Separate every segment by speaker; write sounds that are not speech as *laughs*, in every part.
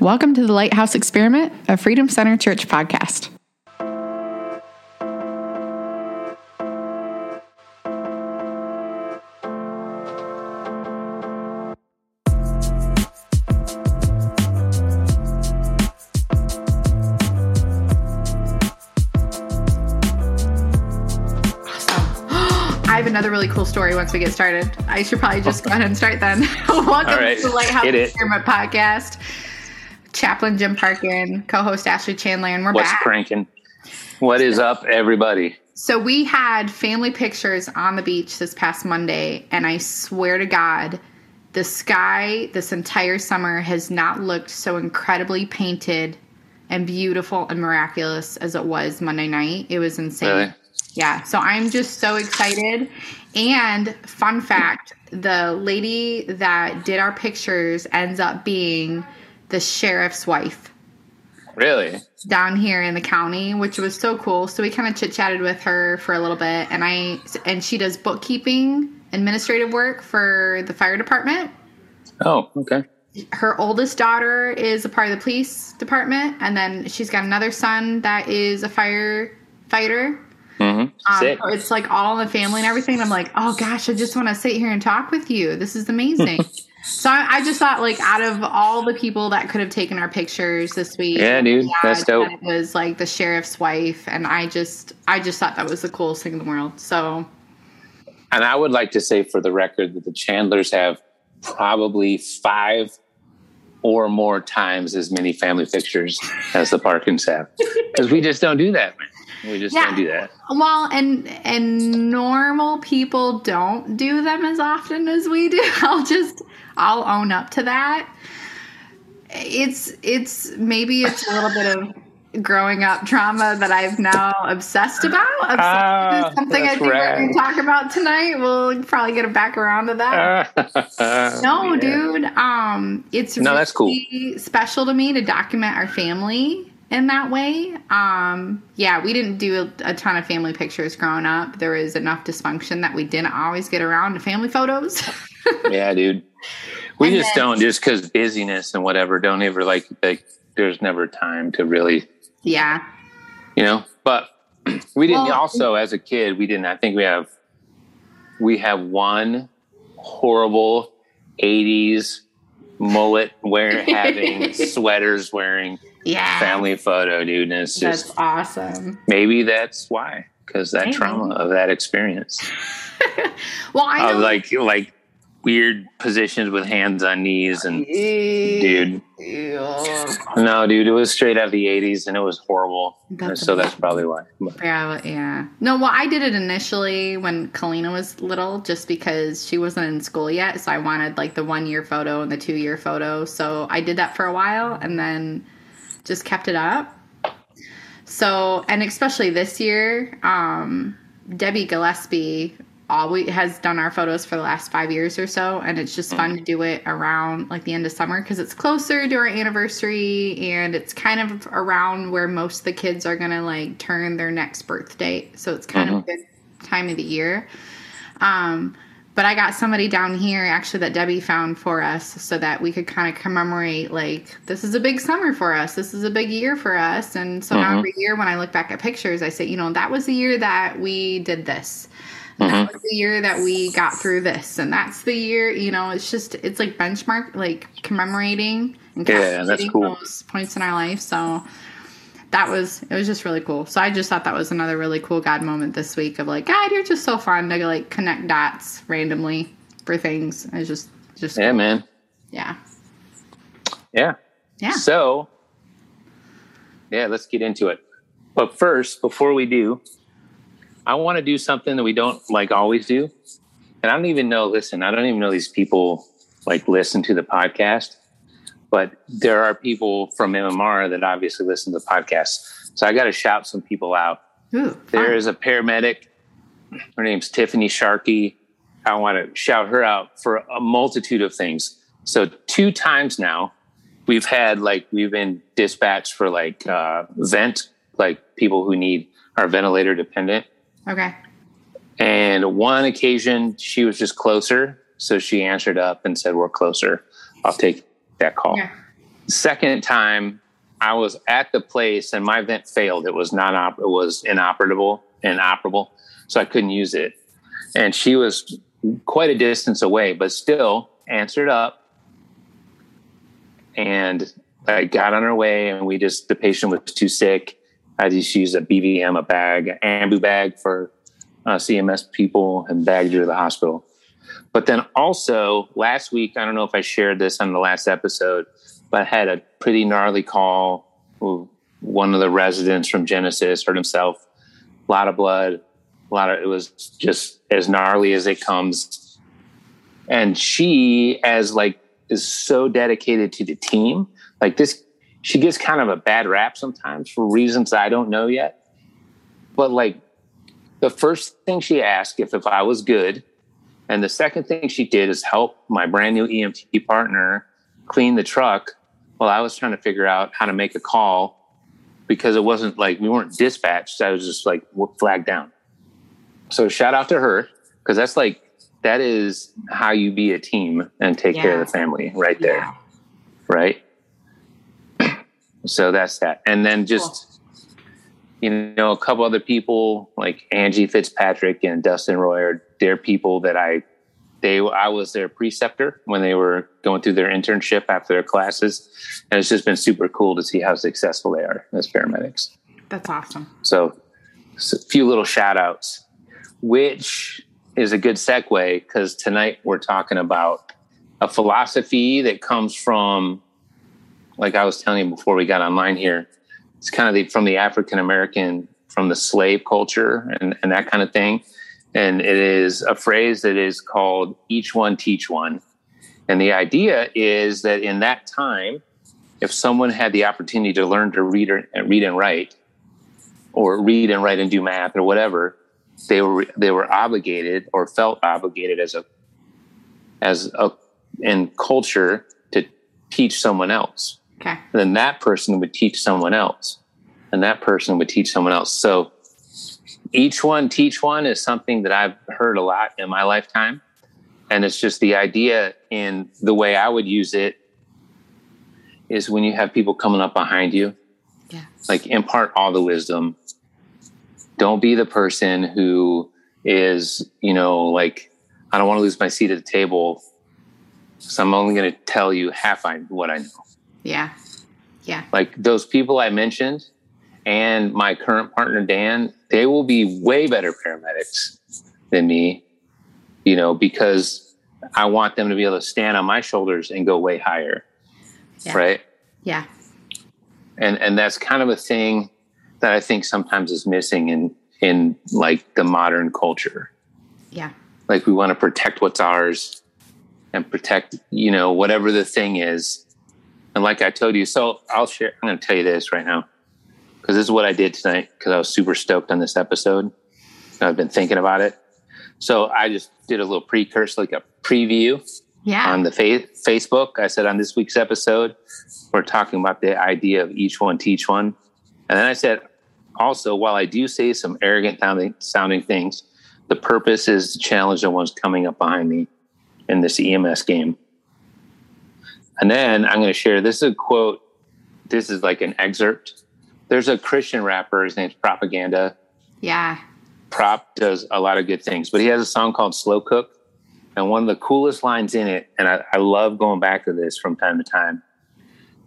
Speaker 1: Welcome to the Lighthouse Experiment, a Freedom Center Church podcast. *gasps* I have another really cool story once we get started. I should probably just go ahead and start then. *laughs* Welcome
Speaker 2: right,
Speaker 1: to the Lighthouse
Speaker 2: hit it.
Speaker 1: Experiment podcast. Chaplain Jim Parkin, co-host Ashley Chandler, and we're
Speaker 2: What's
Speaker 1: back.
Speaker 2: cranking? What is up, everybody?
Speaker 1: So we had family pictures on the beach this past Monday, and I swear to God, the sky this entire summer has not looked so incredibly painted and beautiful and miraculous as it was Monday night. It was insane.
Speaker 2: Really?
Speaker 1: Yeah, so I'm just so excited. And fun fact the lady that did our pictures ends up being the sheriff's wife
Speaker 2: Really?
Speaker 1: down here in the county, which was so cool. So we kind of chit chatted with her for a little bit, and I and she does bookkeeping, administrative work for the fire department.
Speaker 2: Oh, okay.
Speaker 1: Her oldest daughter is a part of the police department, and then she's got another son that is a firefighter.
Speaker 2: hmm
Speaker 1: Um, so it's like all in the family and everything. I'm like, oh gosh, I just want to sit here and talk with you. This is amazing. *laughs* so I, I just thought, like, out of all the people that could have taken our pictures this week,
Speaker 2: Yeah, dude, that's dope.
Speaker 1: It was like the sheriff's wife, and I just, I just thought that was the coolest thing in the world. So
Speaker 2: And I would like to say for the record that the Chandlers have probably five or more times as many family pictures as the Parkins have. *laughs* Because we just don't do that, man. We just
Speaker 1: Yeah.
Speaker 2: don't do that.
Speaker 1: well, and and normal people don't do them as often as we do. *laughs* I'll just, I'll own up to that. it's it's maybe it's a little bit of growing up trauma that I've now obsessed about. Obsessed is something I think we're going to talk about tonight. We'll probably get a back around to that. *laughs* no,
Speaker 2: Yeah.
Speaker 1: dude. Um, it's
Speaker 2: No, that's cool.
Speaker 1: special to me to document our family in that way. Um, yeah, we didn't do a, a ton of family pictures growing up. There was enough dysfunction that we didn't always get around to family photos. *laughs*
Speaker 2: Yeah, dude. We
Speaker 1: And
Speaker 2: just
Speaker 1: then-
Speaker 2: don't, just because busyness and whatever, don't ever like, like, there's never time to really
Speaker 1: yeah.
Speaker 2: you know but *clears throat* we didn't
Speaker 1: Well-
Speaker 2: also as a kid we didn't i think we have we have one horrible 80s mullet wearing *laughs* having sweaters wearing
Speaker 1: Yeah.
Speaker 2: family photo dude and it's
Speaker 1: That's
Speaker 2: just
Speaker 1: awesome.
Speaker 2: maybe that's why because that trauma of that experience *laughs*
Speaker 1: Well, I know.
Speaker 2: of like like weird positions with hands on knees and dude no dude it was straight out of the 80s and it was horrible
Speaker 1: That's
Speaker 2: so that's probably why But-
Speaker 1: Yeah, yeah. No, well, I did it initially when Kalina was little, just because she wasn't in school yet. So I wanted like the one year photo and the two year photo. So I did that for a while and then just kept it up. So, and especially this year, um, Debbie Gillespie always has done our photos for the last five years or so, and it's just fun to do it around like the end of summer because it's closer to our anniversary and it's kind of around where most of the kids are gonna like turn their next birthday, so it's kind of a good time of the year. Um, but I got somebody down here actually that Debbie found for us so that we could kind of commemorate like this is a big summer for us. This is a big year for us. And so now
Speaker 2: Mhm.
Speaker 1: every year when I look back at pictures, I say, you know, that was the year that we did this.
Speaker 2: Mhm.
Speaker 1: That was the year that we got through this. And that's the year, you know, it's just it's like benchmark like commemorating and
Speaker 2: Yeah, that's cool.
Speaker 1: those points in our life. So that was it was just really cool. So I just thought that was another really cool God moment this week of like, God, you're just so fun to like connect dots randomly for things. It's just just
Speaker 2: yeah man
Speaker 1: yeah.
Speaker 2: yeah
Speaker 1: Yeah.
Speaker 2: So, yeah, let's get into it. But first, before we do, I want to do something that we don't like always do. And I don't even know, listen, I don't even know these people like listen to the podcast, but there are people from MMR that obviously listen to the podcast. So I got to shout some people out.
Speaker 1: Ooh,
Speaker 2: There is a paramedic. Her name's Tiffany Sharkey. I want to shout her out for a multitude of things. So two times now, we've had like we've been dispatched for like uh, vent, like people who need are ventilator dependent.
Speaker 1: Okay.
Speaker 2: And one occasion, she was just closer, so she answered up and said, "We're closer. I'll take that call."
Speaker 1: Yeah.
Speaker 2: second time I was at the place and my vent failed. It was not op- it was inoperable, inoperable. So I couldn't use it. And she was quite a distance away, but still answered up. And I got on her way and we just the patient was too sick. I just use a BVM, a bag, an ambu bag for uh, CMS people and bagged her to the hospital. But then also last week, I don't know if I shared this on the last episode, but I had a pretty gnarly call. One of the residents from Genesis hurt himself. A lot of blood. A lot of it was just as gnarly as it comes. And she, as like, is so dedicated to the team. Like this, she gets kind of a bad rap sometimes for reasons I don't know yet. But like, the first thing she asked if if I was good, and the second thing she did is help my brand new EMT partner clean the truck while I was trying to figure out how to make a call because it wasn't like we weren't dispatched. I was just like flagged down. So shout out to her because that's like that is how you be a team and take yeah. care of the family right there. Yeah. Right. So that's that. And then just cool. you know, a couple other people like Angie Fitzpatrick and Dustin Roy are they're people that I they I was their preceptor when they were going through their internship after their classes, and it's just been super cool to see how successful they are as paramedics.
Speaker 1: That's awesome.
Speaker 2: So, so a few little shout outs, which is a good segue because tonight we're talking about a philosophy that comes from, like I was telling you before we got online here, it's kind of the, from the African American, from the slave culture and, and that kind of thing and it is a phrase that is called each one teach one. And the idea is that in that time, if someone had the opportunity to learn to read or read and write, or read and write and do math or whatever, they were they were obligated or felt obligated as a as a in culture to teach someone else.
Speaker 1: Okay. And
Speaker 2: then that person would teach someone else, and that person would teach someone else. So each one teach one is something that I've heard a lot in my lifetime. And it's just the idea in the way I would use it is when you have people coming up behind you,
Speaker 1: yeah.
Speaker 2: like impart all the wisdom. Don't be the person who is, you know, like, I don't want to lose my seat at the table. So I'm only going to tell you half I, what I know.
Speaker 1: Yeah. Yeah.
Speaker 2: Like those people I mentioned, and my current partner Dan, they will be way better paramedics than me, you know, because I want them to be able to stand on my shoulders and go way higher. Yeah. Right?
Speaker 1: Yeah.
Speaker 2: And and that's kind of a thing that I think sometimes is missing in in like the modern culture.
Speaker 1: Yeah.
Speaker 2: Like we want to protect what's ours and protect, you know, whatever the thing is. And like I told you, so I'll share I'm going to tell you this right now because this is what I did tonight because I was super stoked on this episode. I've been thinking about it. So I just did a little precursor, like a preview
Speaker 1: yeah.
Speaker 2: on the fa- Facebook. I said on this week's episode, we're talking about the idea of each one teach one. And then I said, also, while I do say some arrogant sounding, sounding things, the purpose is to challenge the ones coming up behind me in this EMS game. And then I'm going to share this is a quote. This is like an excerpt there's a Christian rapper. His name's Propaganda.
Speaker 1: Yeah.
Speaker 2: Prop does a lot of good things, but he has a song called Slow Cook. And one of the coolest lines in it, and I, I love going back to this from time to time,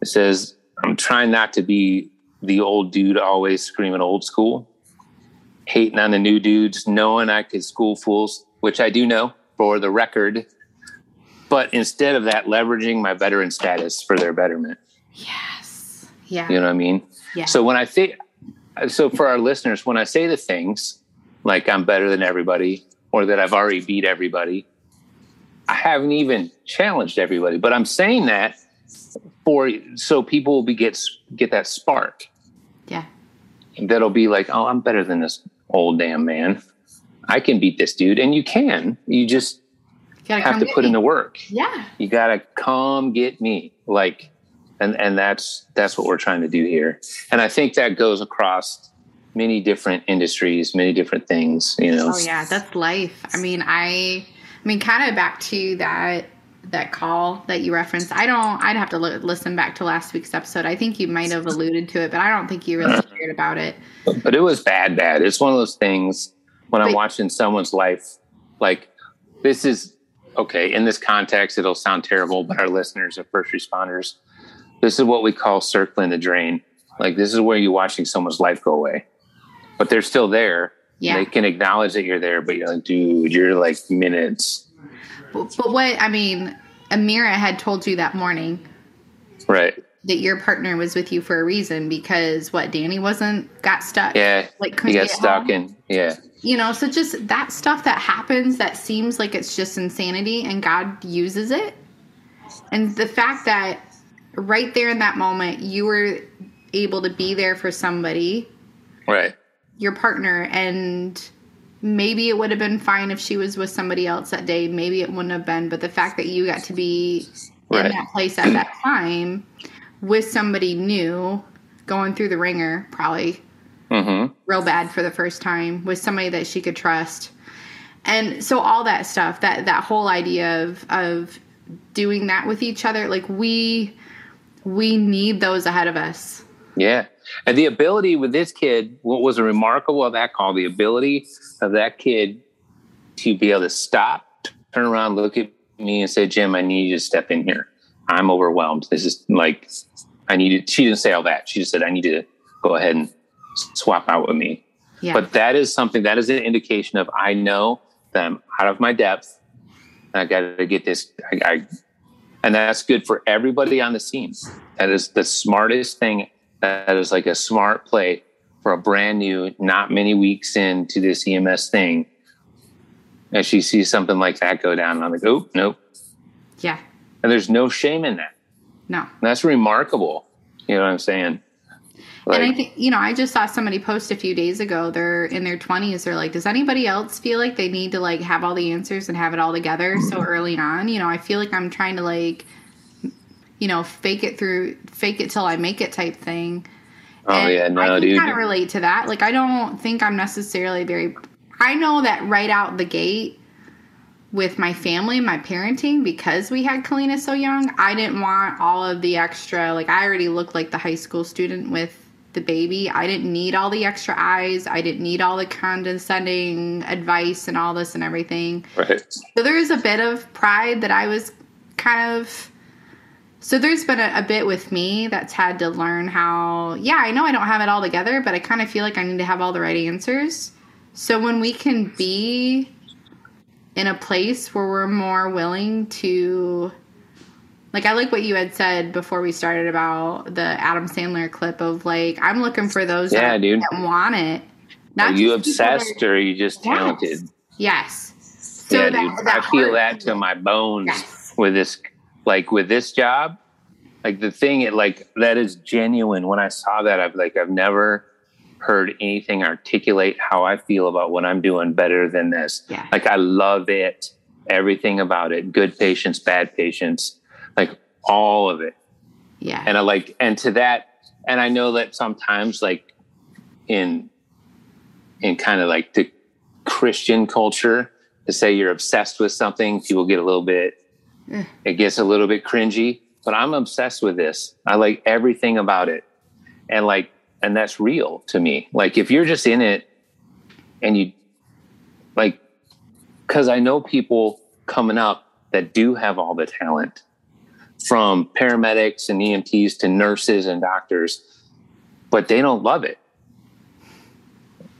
Speaker 2: it says, I'm trying not to be the old dude always screaming old school, hating on the new dudes, knowing I could school fools, which I do know for the record. But instead of that, leveraging my veteran status for their betterment.
Speaker 1: Yes. Yeah.
Speaker 2: You know what I mean?
Speaker 1: Yeah.
Speaker 2: So when I say, so for our listeners, when I say the things like I'm better than everybody or that I've already beat everybody, I haven't even challenged everybody, but I'm saying that for so people will be get get that spark.
Speaker 1: Yeah.
Speaker 2: That'll be like, oh, I'm better than this old damn man. I can beat this dude, and you can. You just have to put me. in the work.
Speaker 1: Yeah.
Speaker 2: You gotta come get me. Like and and that's that's what we're trying to do here and i think that goes across many different industries many different things you know
Speaker 1: oh yeah that's life i mean i i mean kind of back to that that call that you referenced. I don't. I'd have to lo- listen back to last week's episode. I think you might have alluded to it, but I don't think you really cared about it.
Speaker 2: But it was bad, bad. It's one of those things when I'm watching someone's life, like this is okay. In this context, it'll sound terrible, but our listeners are first responders. This is what we call circling the drain. Like this is where you're watching someone's life go away, but they're still there.
Speaker 1: Yeah.
Speaker 2: They can acknowledge that you're there, but you're like, dude, you're like minutes.
Speaker 1: But, but what I mean, Amira had told you that morning
Speaker 2: Right.
Speaker 1: that your partner was with you for a reason because what Danny wasn't got stuck.
Speaker 2: Yeah.
Speaker 1: Like couldn't
Speaker 2: got stuck
Speaker 1: home.
Speaker 2: in, yeah.
Speaker 1: You know so just that stuff that happens that seems like it's just insanity and god uses it and the fact that right there in that moment you were able to be there for somebody
Speaker 2: Right.
Speaker 1: your partner and maybe it would have been fine if she was with somebody else that day maybe it wouldn't have been but the fact that you got to be
Speaker 2: Right.
Speaker 1: in that place at that time with somebody new going through the ringer probably
Speaker 2: Mm-hmm.
Speaker 1: real bad for the first time with somebody that she could trust and so all that stuff that that whole idea of of doing that with each other like we we need those ahead of us
Speaker 2: Yeah. And the ability with this kid, what was remarkable of that call, the ability of that kid to be able to stop, turn around, look at me and say, Jim, I need you to step in here. I'm overwhelmed. This is like, I need to, she didn't say all that. She just said, I need to go ahead and swap out with me.
Speaker 1: yeah
Speaker 2: But that is something, that is an indication of, I know that I'm out of my depth. And I got to get this. I, I, and that's good for everybody on the scene. That is the smartest thing. That is like a smart play for a brand new, not many weeks into this EMS thing. And she sees something like that go down, and I'm like, oh, nope.
Speaker 1: yeah
Speaker 2: And there's no shame in that.
Speaker 1: no
Speaker 2: And that's remarkable. You know what I'm saying? Like,
Speaker 1: and I think you know, I just saw somebody post a few days ago. They're in their twenties. They're like, does anybody else feel like they need to like have all the answers and have it all together so mm-hmm. early on? You know, I feel like I'm trying to like, you know, fake it through, fake it till I make it type thing.
Speaker 2: oh
Speaker 1: And
Speaker 2: yeah, no,
Speaker 1: I can kind of relate to that. Like, I don't think I'm necessarily very. I know that right out the gate with my family, my parenting, because we had Kalina so young, I didn't want all of the extra. Like, I already looked like the high school student with the baby. I didn't need all the extra eyes. I didn't need all the condescending advice and all this and everything.
Speaker 2: Right.
Speaker 1: So there is a bit of pride that I was kind of. So there's been a, a bit with me that's had to learn how. Yeah, I know I don't have it all together, but I kind of feel like I need to have all the right answers. So when we can be in a place where we're more willing to. Like I like what you had said before we started about the Adam Sandler clip of like I'm looking for those
Speaker 2: Yeah,
Speaker 1: that,
Speaker 2: dude.
Speaker 1: that want it.
Speaker 2: Are you
Speaker 1: people that
Speaker 2: obsessed or are you just talented?
Speaker 1: Yes. So
Speaker 2: yeah,
Speaker 1: that-
Speaker 2: dude. I feel that to my bones
Speaker 1: Yes.
Speaker 2: with this, like with this job. Like the thing, it like that is genuine. When I saw that, I've like I've never heard anything articulate how I feel about what I'm doing better than this.
Speaker 1: Yeah.
Speaker 2: Like I love it, everything about it. Good patients, bad patients, like all of it.
Speaker 1: Yeah.
Speaker 2: and I like and to that and I know that sometimes like in in kind of like the Christian culture to say you're obsessed with something people get a little bit
Speaker 1: Eh.
Speaker 2: it gets a little bit cringy but I'm obsessed with this I like everything about it and like and that's real to me like if you're just in it and you like because I know people coming up that do have all the talent from paramedics and EMTs to nurses and doctors, but they don't love it.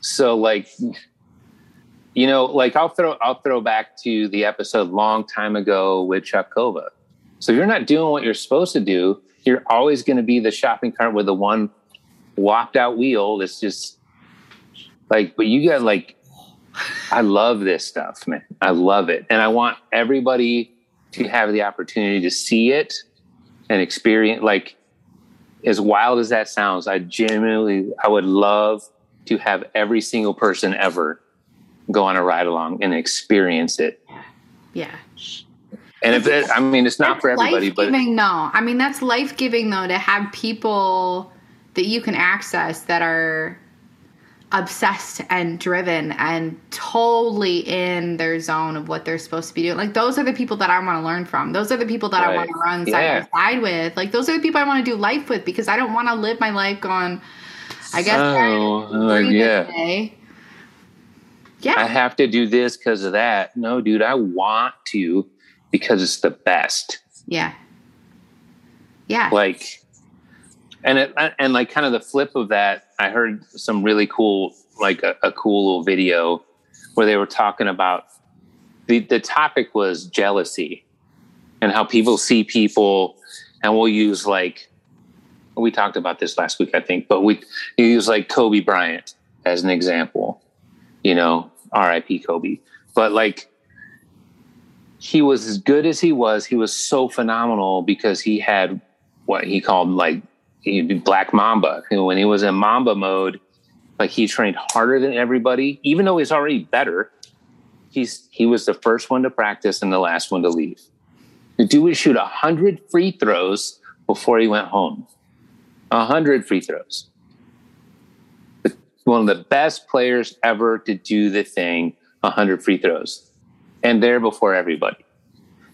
Speaker 2: So like, you know, like I'll throw I'll throw back to the episode long time ago with Chuck Kova. So if you're not doing what you're supposed to do, you're always going to be the shopping cart with the one whopped out wheel that's just like, but you got like, I love this stuff, man. I love it. And I want everybody to have the opportunity to see it and experience like as wild as that sounds i genuinely i would love to have every single person ever go on a ride along and experience it
Speaker 1: yeah.
Speaker 2: and if it, i mean it's not for everybody but
Speaker 1: life-giving, no. I mean, that's life giving though to have people that you can access that are. Obsessed and driven and totally in their zone of what they're supposed to be doing. Like those are the people that I want to learn from. Those are the people that right. I want to run side yeah. by side with. Like those are the people I want to do life with because I don't want to live my life going. I guess. Oh, uh, like,
Speaker 2: yeah. Yeah. I have to do this because of that. No, dude, I want to because it's the best.
Speaker 1: Yeah. Yeah.
Speaker 2: Like, and it, and like kind of the flip of that, I heard some really cool, like a, a cool little video where they were talking about the, the topic was jealousy and how people see people and we'll use like we talked about this last week i think but we use like kobe bryant as an example you know RIP Kobe. But like he was as good as he was, he was so phenomenal because he had what he called like Black Mamba. When he was in Mamba mode, like he trained harder than everybody, even though he's already better. He's he was the first one to practice and the last one to leave. The dude would shoot a hundred free throws before he went home. A hundred free throws one of the best players ever to do the thing 100 free throws and there before everybody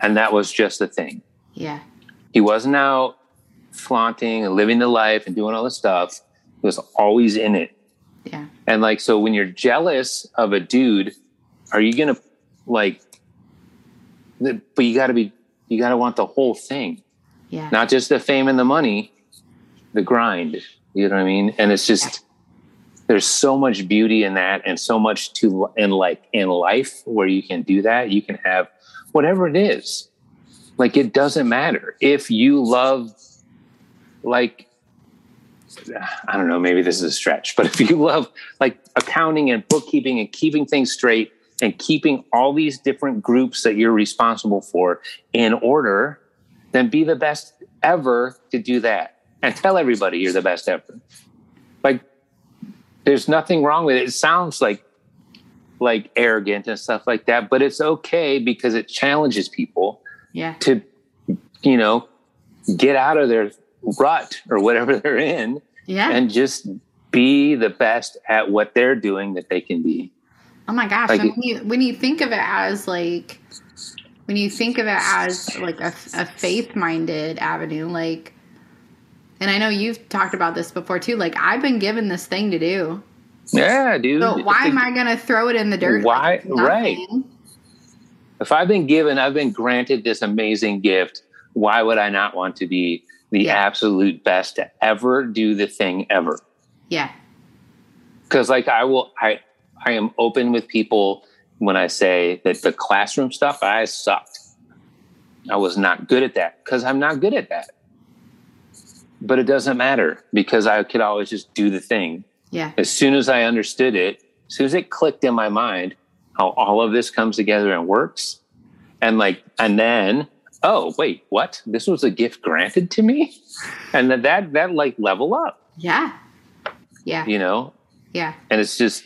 Speaker 2: and that was just the thing
Speaker 1: yeah
Speaker 2: he wasn't out flaunting and living the life and doing all the stuff he was always in it.
Speaker 1: Yeah.
Speaker 2: And like so when you're jealous of a dude are you gonna like but you gotta be you gotta want the whole thing.
Speaker 1: Yeah.
Speaker 2: Not just the fame and the money the grind. You know what i mean? And it's just there's so much beauty in that and so much to in like in life where you can do that. You can have whatever it is. Like it doesn't matter. If you love like i don't know maybe this is a stretch but *laughs* if you love like accounting and bookkeeping and keeping things straight and keeping all these different groups that you're responsible for in order then be the best ever to do that and tell everybody you're the best ever like there's nothing wrong with it. It sounds like like arrogant and stuff like that, but it's okay because it challenges people
Speaker 1: yeah.
Speaker 2: to you know get out of their rut or whatever *laughs* they're in
Speaker 1: yeah.
Speaker 2: and just be the best at what they're doing that they can be.
Speaker 1: Oh my gosh. Like, when you when you think of it as like when you think of it as like a, a faith minded avenue, like and I know you've talked about this before too. Like I've been given this thing to do.
Speaker 2: Yeah, dude.
Speaker 1: So why am I going to throw it in the dirt?
Speaker 2: Why? Like right. If I've been given, I've been granted this amazing gift. Why would I not want to be the yeah. absolute best to ever do the thing ever?
Speaker 1: Yeah.
Speaker 2: Because like I will, I I am open with people when I say that the classroom stuff I sucked. I was not good at that because I'm not good at that but it doesn't matter because I could always just do the thing.
Speaker 1: Yeah.
Speaker 2: As soon as I understood it, as soon as it clicked in my mind how all of this comes together and works, and like, and then, oh wait, what? This was a gift granted to me, and that that that like level up.
Speaker 1: Yeah. Yeah.
Speaker 2: You know.
Speaker 1: Yeah.
Speaker 2: And it's just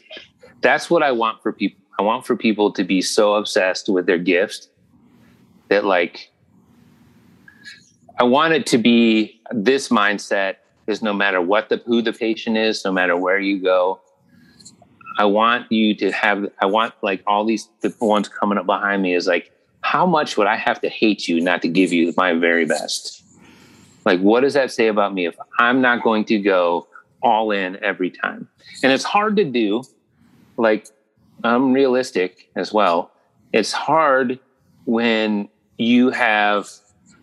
Speaker 2: that's what I want for people. I want for people to be so obsessed with their gifts that like I want it to be this mindset is no matter what the who the patient is, no matter where you go. I want you to have I want like all these the ones coming up behind me is like how much would I have to hate you not to give you my very best? Like what does that say about me if I'm not going to go all in every time? And it's hard to do. Like I'm realistic as well. It's hard when you have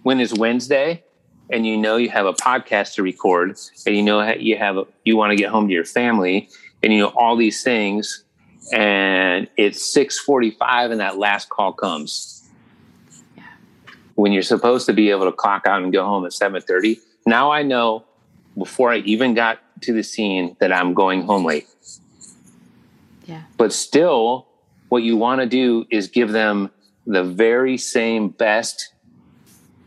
Speaker 2: when it's Wednesday and you know you have a podcast to record and you know you have a, you want to get home to your family and you know all these things and it's 6:45 and that last call comes when you're supposed to be able to clock out and go home at 7:30 now I know before I even got to the scene that I'm going home late
Speaker 1: yeah
Speaker 2: but still what you want to do is give them the very same best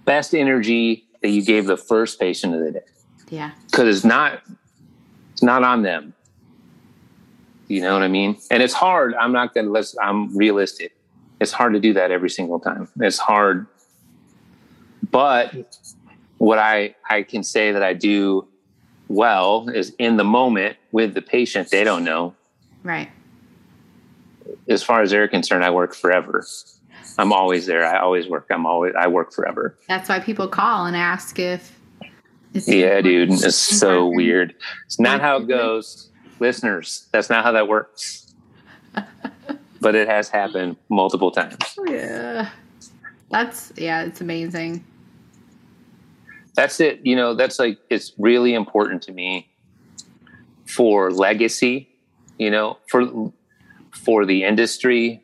Speaker 2: best energy that you gave the first patient of the day.
Speaker 1: Yeah.
Speaker 2: Because it's not it's not on them. You know what I mean? And it's hard. I'm not gonna let's I'm realistic. It's hard to do that every single time. It's hard. But what I I can say that I do well is in the moment with the patient, they don't know.
Speaker 1: Right.
Speaker 2: As far as they're concerned, I work forever. I'm always there. I always work. I'm always I work forever.
Speaker 1: That's why people call and ask if.
Speaker 2: Yeah, dude, it's so weird. It's not how it goes, listeners. That's not how that works. *laughs* but it has happened multiple times.
Speaker 1: Yeah, that's yeah, it's amazing.
Speaker 2: That's it. You know, that's like it's really important to me for legacy. You know, for for the industry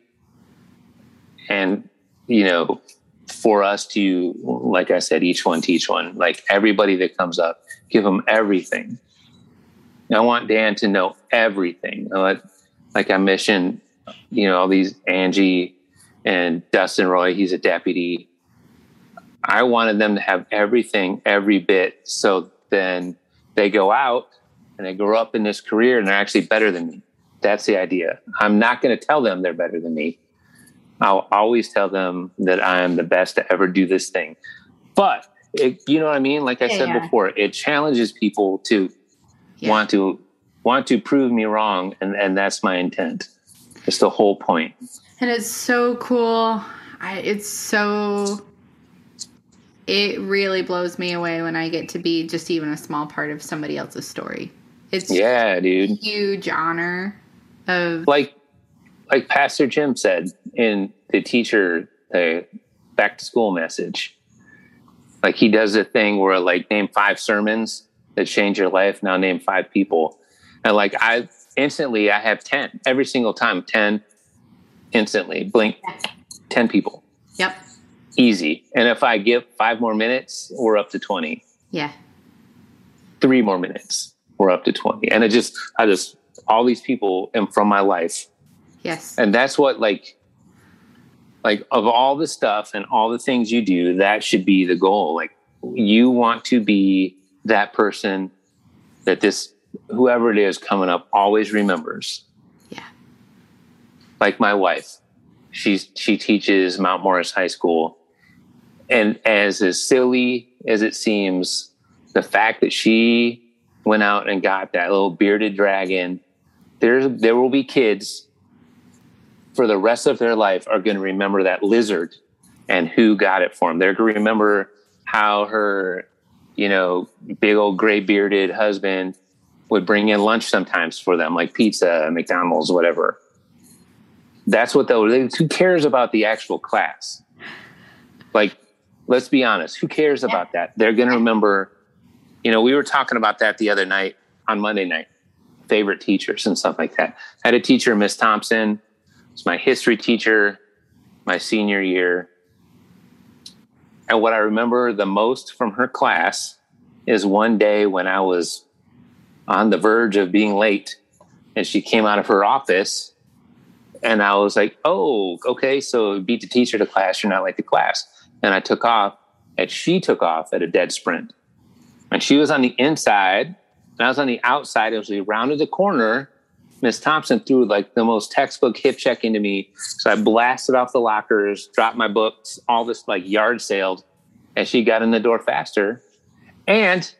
Speaker 2: and you know for us to like i said each one teach one like everybody that comes up give them everything i want dan to know everything like i mentioned you know all these angie and dustin roy he's a deputy i wanted them to have everything every bit so then they go out and they grow up in this career and they're actually better than me that's the idea i'm not going to tell them they're better than me I'll always tell them that I am the best to ever do this thing. But it, you know what I mean? Like I yeah, said yeah. before, it challenges people to yeah. want to want to prove me wrong, and and that's my intent. It's the whole point.
Speaker 1: And it's so cool. I, it's so. It really blows me away when I get to be just even a small part of somebody else's story. It's
Speaker 2: yeah, dude.
Speaker 1: Huge honor of
Speaker 2: like like Pastor Jim said in the teacher the back to school message. Like he does a thing where like name five sermons that change your life. Now name five people. And like I instantly I have 10 every single time 10 instantly blink 10 people.
Speaker 1: Yep.
Speaker 2: Easy. And if I give 5 more minutes, we're up to 20.
Speaker 1: Yeah.
Speaker 2: 3 more minutes, we're up to 20. And it just I just all these people and from my life
Speaker 1: Yes.
Speaker 2: And that's what like like of all the stuff and all the things you do, that should be the goal. Like you want to be that person that this whoever it is coming up always remembers.
Speaker 1: Yeah.
Speaker 2: Like my wife. She's she teaches Mount Morris High School. And as as silly as it seems, the fact that she went out and got that little bearded dragon, there's there will be kids for the rest of their life are going to remember that lizard and who got it for them. They're going to remember how her, you know, big old gray bearded husband would bring in lunch sometimes for them, like pizza, McDonald's, whatever. That's what they'll, who cares about the actual class? Like, let's be honest, who cares about that? They're going to remember, you know, we were talking about that the other night on Monday night, favorite teachers and stuff like that. I had a teacher, Miss Thompson, was my history teacher my senior year. And what I remember the most from her class is one day when I was on the verge of being late and she came out of her office and I was like, oh, okay, so beat the teacher to class, you're not late to class. And I took off and she took off at a dead sprint. And she was on the inside and I was on the outside as we rounded the corner Miss Thompson threw like the most textbook hip check into me. So I blasted off the lockers, dropped my books, all this like yard sailed, and she got in the door faster and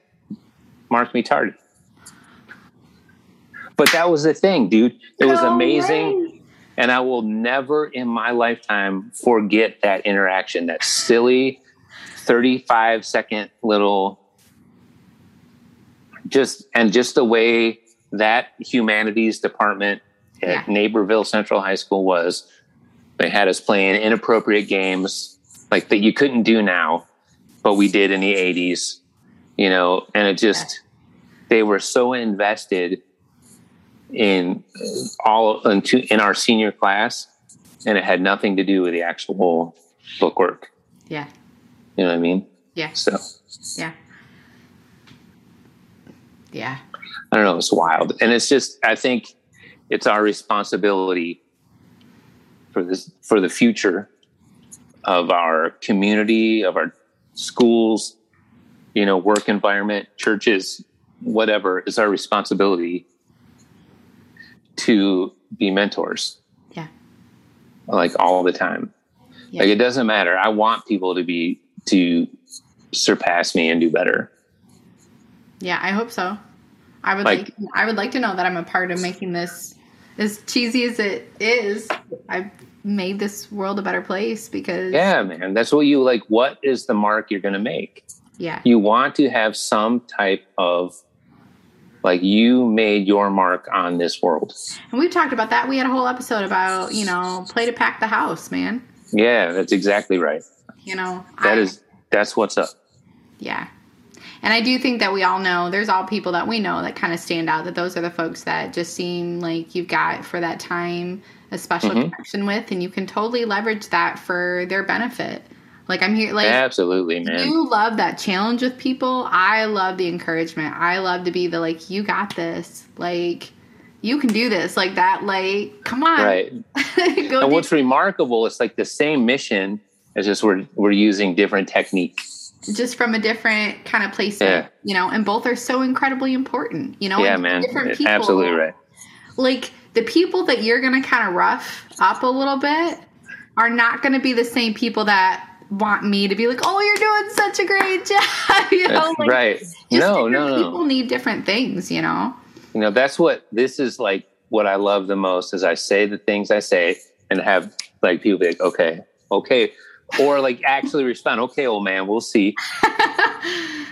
Speaker 2: marked me tardy. But that was the thing, dude. It was amazing. And I will never in my lifetime forget that interaction, that silly 35 second little just and just the way that humanities department at yeah. Naperville Central High School was. They had us playing inappropriate games like that you couldn't do now, but we did in the 80s, you know, and it just, they were so invested in all into in our senior class and it had nothing to do with the actual bookwork.
Speaker 1: Yeah.
Speaker 2: You know what I mean?
Speaker 1: Yeah.
Speaker 2: So,
Speaker 1: yeah. Yeah.
Speaker 2: I don't know, it's wild. And it's just, I think it's our responsibility for this, for the future of our community, of our schools, you know, work environment, churches, whatever, is our responsibility to be mentors.
Speaker 1: Yeah.
Speaker 2: Like all the time. Yeah. Like it doesn't matter. I want people to be, to surpass me and do better.
Speaker 1: Yeah, I hope so. I would like, like I would like to know that I'm a part of making this as cheesy as it is, I've made this world a better place because
Speaker 2: Yeah, man. That's what you like. What is the mark you're going to make?
Speaker 1: yeah,
Speaker 2: You want to have some type of like you made your mark on this world.
Speaker 1: and we've talked about that. We had a whole episode about you know play to pack the house, man.
Speaker 2: Yeah, that's exactly right.
Speaker 1: You know
Speaker 2: That
Speaker 1: I-
Speaker 2: is that's what's up.
Speaker 1: Yeah. And I do think that we all know there's all people that we know that kind of stand out, that those are the folks that just seem like you've got for that time a special
Speaker 2: Mhm.
Speaker 1: connection with, and you can totally leverage that for their benefit. Like, I'm here, like,
Speaker 2: Absolutely, man.
Speaker 1: you love that challenge with people. I love the encouragement. I love to be the, like, you got this. Like, you can do this. Like, that, like, come on.
Speaker 2: Right. *laughs* And what's remarkable, it's like the same mission. It's just we're we're using different techniques.
Speaker 1: just from a different kind of place,
Speaker 2: Yeah.
Speaker 1: you know, and both are so incredibly important, you know,
Speaker 2: yeah, man.
Speaker 1: different people.
Speaker 2: Absolutely right.
Speaker 1: like the people that you're going to kind of rough up a little bit are not going to be the same people that want me to be like, "Oh, you're doing such a great *laughs* job." *laughs* you know, like,
Speaker 2: right. No,
Speaker 1: different
Speaker 2: no,
Speaker 1: People need different things, you know.
Speaker 2: You know, that's what this is like what I love the most is I say the things I say and have like people be like, okay, okay. Or like *laughs* actually respond, okay, old man, we'll see.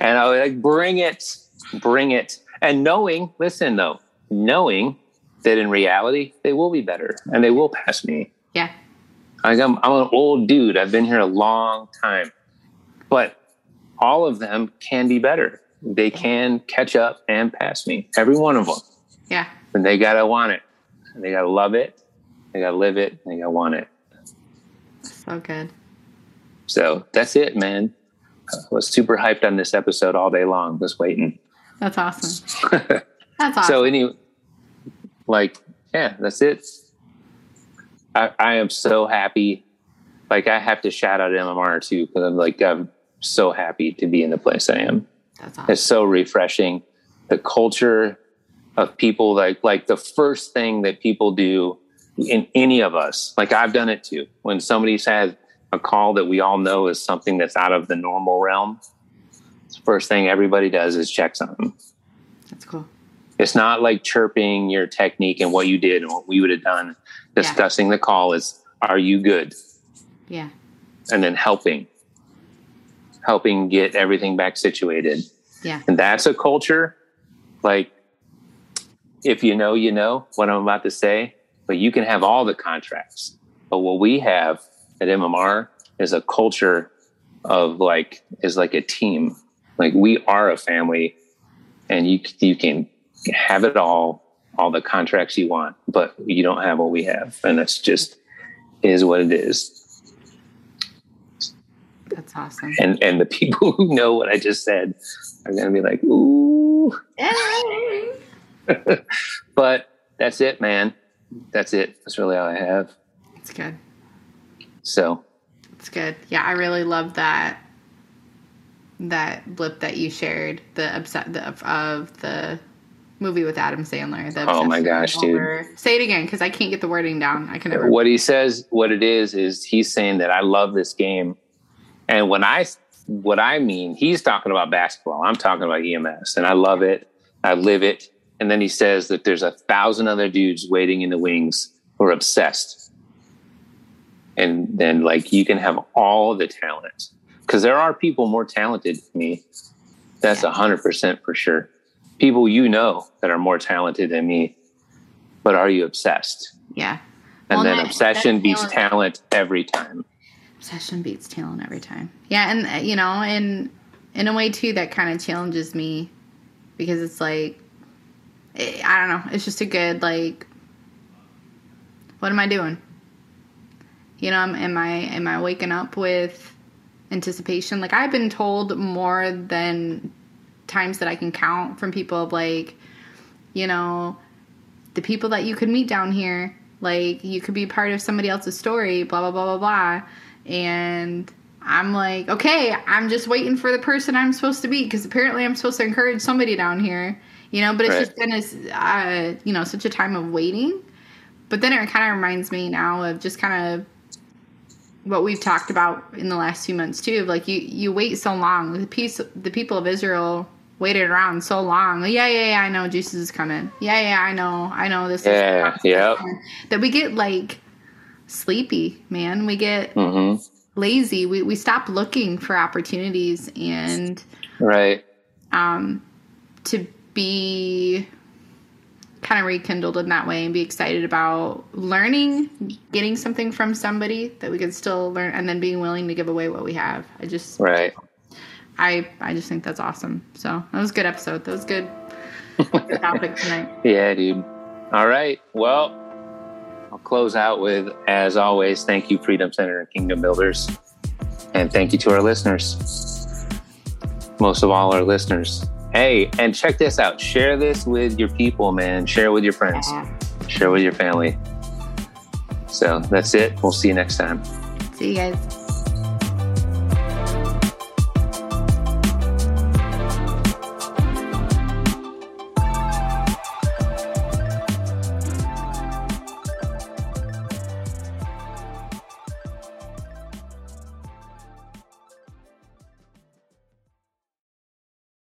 Speaker 2: and I would like bring it, bring it. And knowing, listen though, knowing that in reality they will be better and they will pass me.
Speaker 1: Yeah,
Speaker 2: Like I'm, I'm an old dude. I've been here a long time, but all of them can be better. They can catch up and pass me. Every one of them.
Speaker 1: yeah,
Speaker 2: And they gotta want it. And they gotta love it. They gotta live it. And they gotta want it.
Speaker 1: so good.
Speaker 2: So that's it, man. I was super hyped on this episode all day long, just waiting.
Speaker 1: That's awesome. *laughs* That's awesome.
Speaker 2: So any, like, yeah, that's it. I, I am so happy. Like I have to shout out MMR too because I'm like I'm so happy to be in the place I am.
Speaker 1: That's awesome.
Speaker 2: It's so refreshing. The culture of people like like the first thing that people do in any of us, like I've done it too. When somebody's had a call that we all know is something that's out of the normal realm, the first thing everybody does is check on them.
Speaker 1: That's cool.
Speaker 2: It's not like chirping your technique and what you did and what we would have done.
Speaker 1: Yeah.
Speaker 2: Discussing the call is, are you good?
Speaker 1: Yeah,
Speaker 2: And then helping, helping get everything back situated.
Speaker 1: yeah,
Speaker 2: And that's a culture. Like, if you know, you know what I'm about to say, but you can have all the contracts. But what we have at MMR is a culture of like, is like a team. Like we are a family and you, you can have it all, all the contracts you want, but you don't have what we have. And that's just is what it is.
Speaker 1: that's awesome.
Speaker 2: And, and the people *laughs* who know what I just said are going to be like, ooh, *laughs* but that's it, man. That's it. That's really all I have.
Speaker 1: It's good.
Speaker 2: So
Speaker 1: It's good. Yeah, I really love that that blip that you shared the upset the, of the movie with Adam Sandler.
Speaker 2: Oh my gosh, dude.
Speaker 1: Say it again because I can't get the wording down. I can never.
Speaker 2: what he says, what it is, is he's saying that I love this game, and when I what I mean, he's talking about basketball. I'm talking about EMS, and I love it. I live it. And then he says that there's a thousand other dudes waiting in the wings who are obsessed. And then, like, you can have all the talent because there are people more talented than me. That's a hundred percent for sure. People you know that are more talented than me, but are you obsessed?
Speaker 1: Yeah.
Speaker 2: And
Speaker 1: Well,
Speaker 2: then
Speaker 1: that-
Speaker 2: obsession
Speaker 1: that
Speaker 2: beats
Speaker 1: talent-
Speaker 2: every time.
Speaker 1: Obsession beats talent every time. Yeah, and uh, you know, in in a way too, that kind of challenges me because it's like eh, I don't know. It's just a good like. What am I doing? You know, am I am I waking up with anticipation? Like I've been told more than times that I can count from people of like, you know, the people that you could meet down here. Like you could be part of somebody else's story, blah blah blah blah blah. And I'm like, okay, I'm just waiting for the person I'm supposed to be because apparently I'm supposed to encourage somebody down here, you know. But it's
Speaker 2: Right.
Speaker 1: just been a, uh, you know, such a time of waiting. But then it kind of reminds me now of just kind of what we've talked about in the last few months too. Of like you, you wait so long. The piece, the people of Israel waited around so long. Yeah, yeah, yeah, I know Jesus is coming. Yeah, yeah, I know. I know this
Speaker 2: Yeah,
Speaker 1: is
Speaker 2: yep.
Speaker 1: that we get like sleepy, man. We get
Speaker 2: hmm
Speaker 1: lazy. We we stop looking for opportunities and
Speaker 2: Right.
Speaker 1: um to be kind of rekindled in that way and be excited about learning, getting something from somebody that we could still learn and then being willing to give away what we have. I just
Speaker 2: Right.
Speaker 1: I I just think that's awesome. So that was a good episode. That was good good *laughs* topic tonight.
Speaker 2: Yeah, dude. All right. Well, I'll close out with, as always, thank you, Freedom Center and Kingdom Builders. And thank you to our listeners. Most of all, our listeners. Hey, and check this out. Share this with your people, man. Share with your friends. Share with your family. So that's it. We'll see you next time.
Speaker 1: See you guys.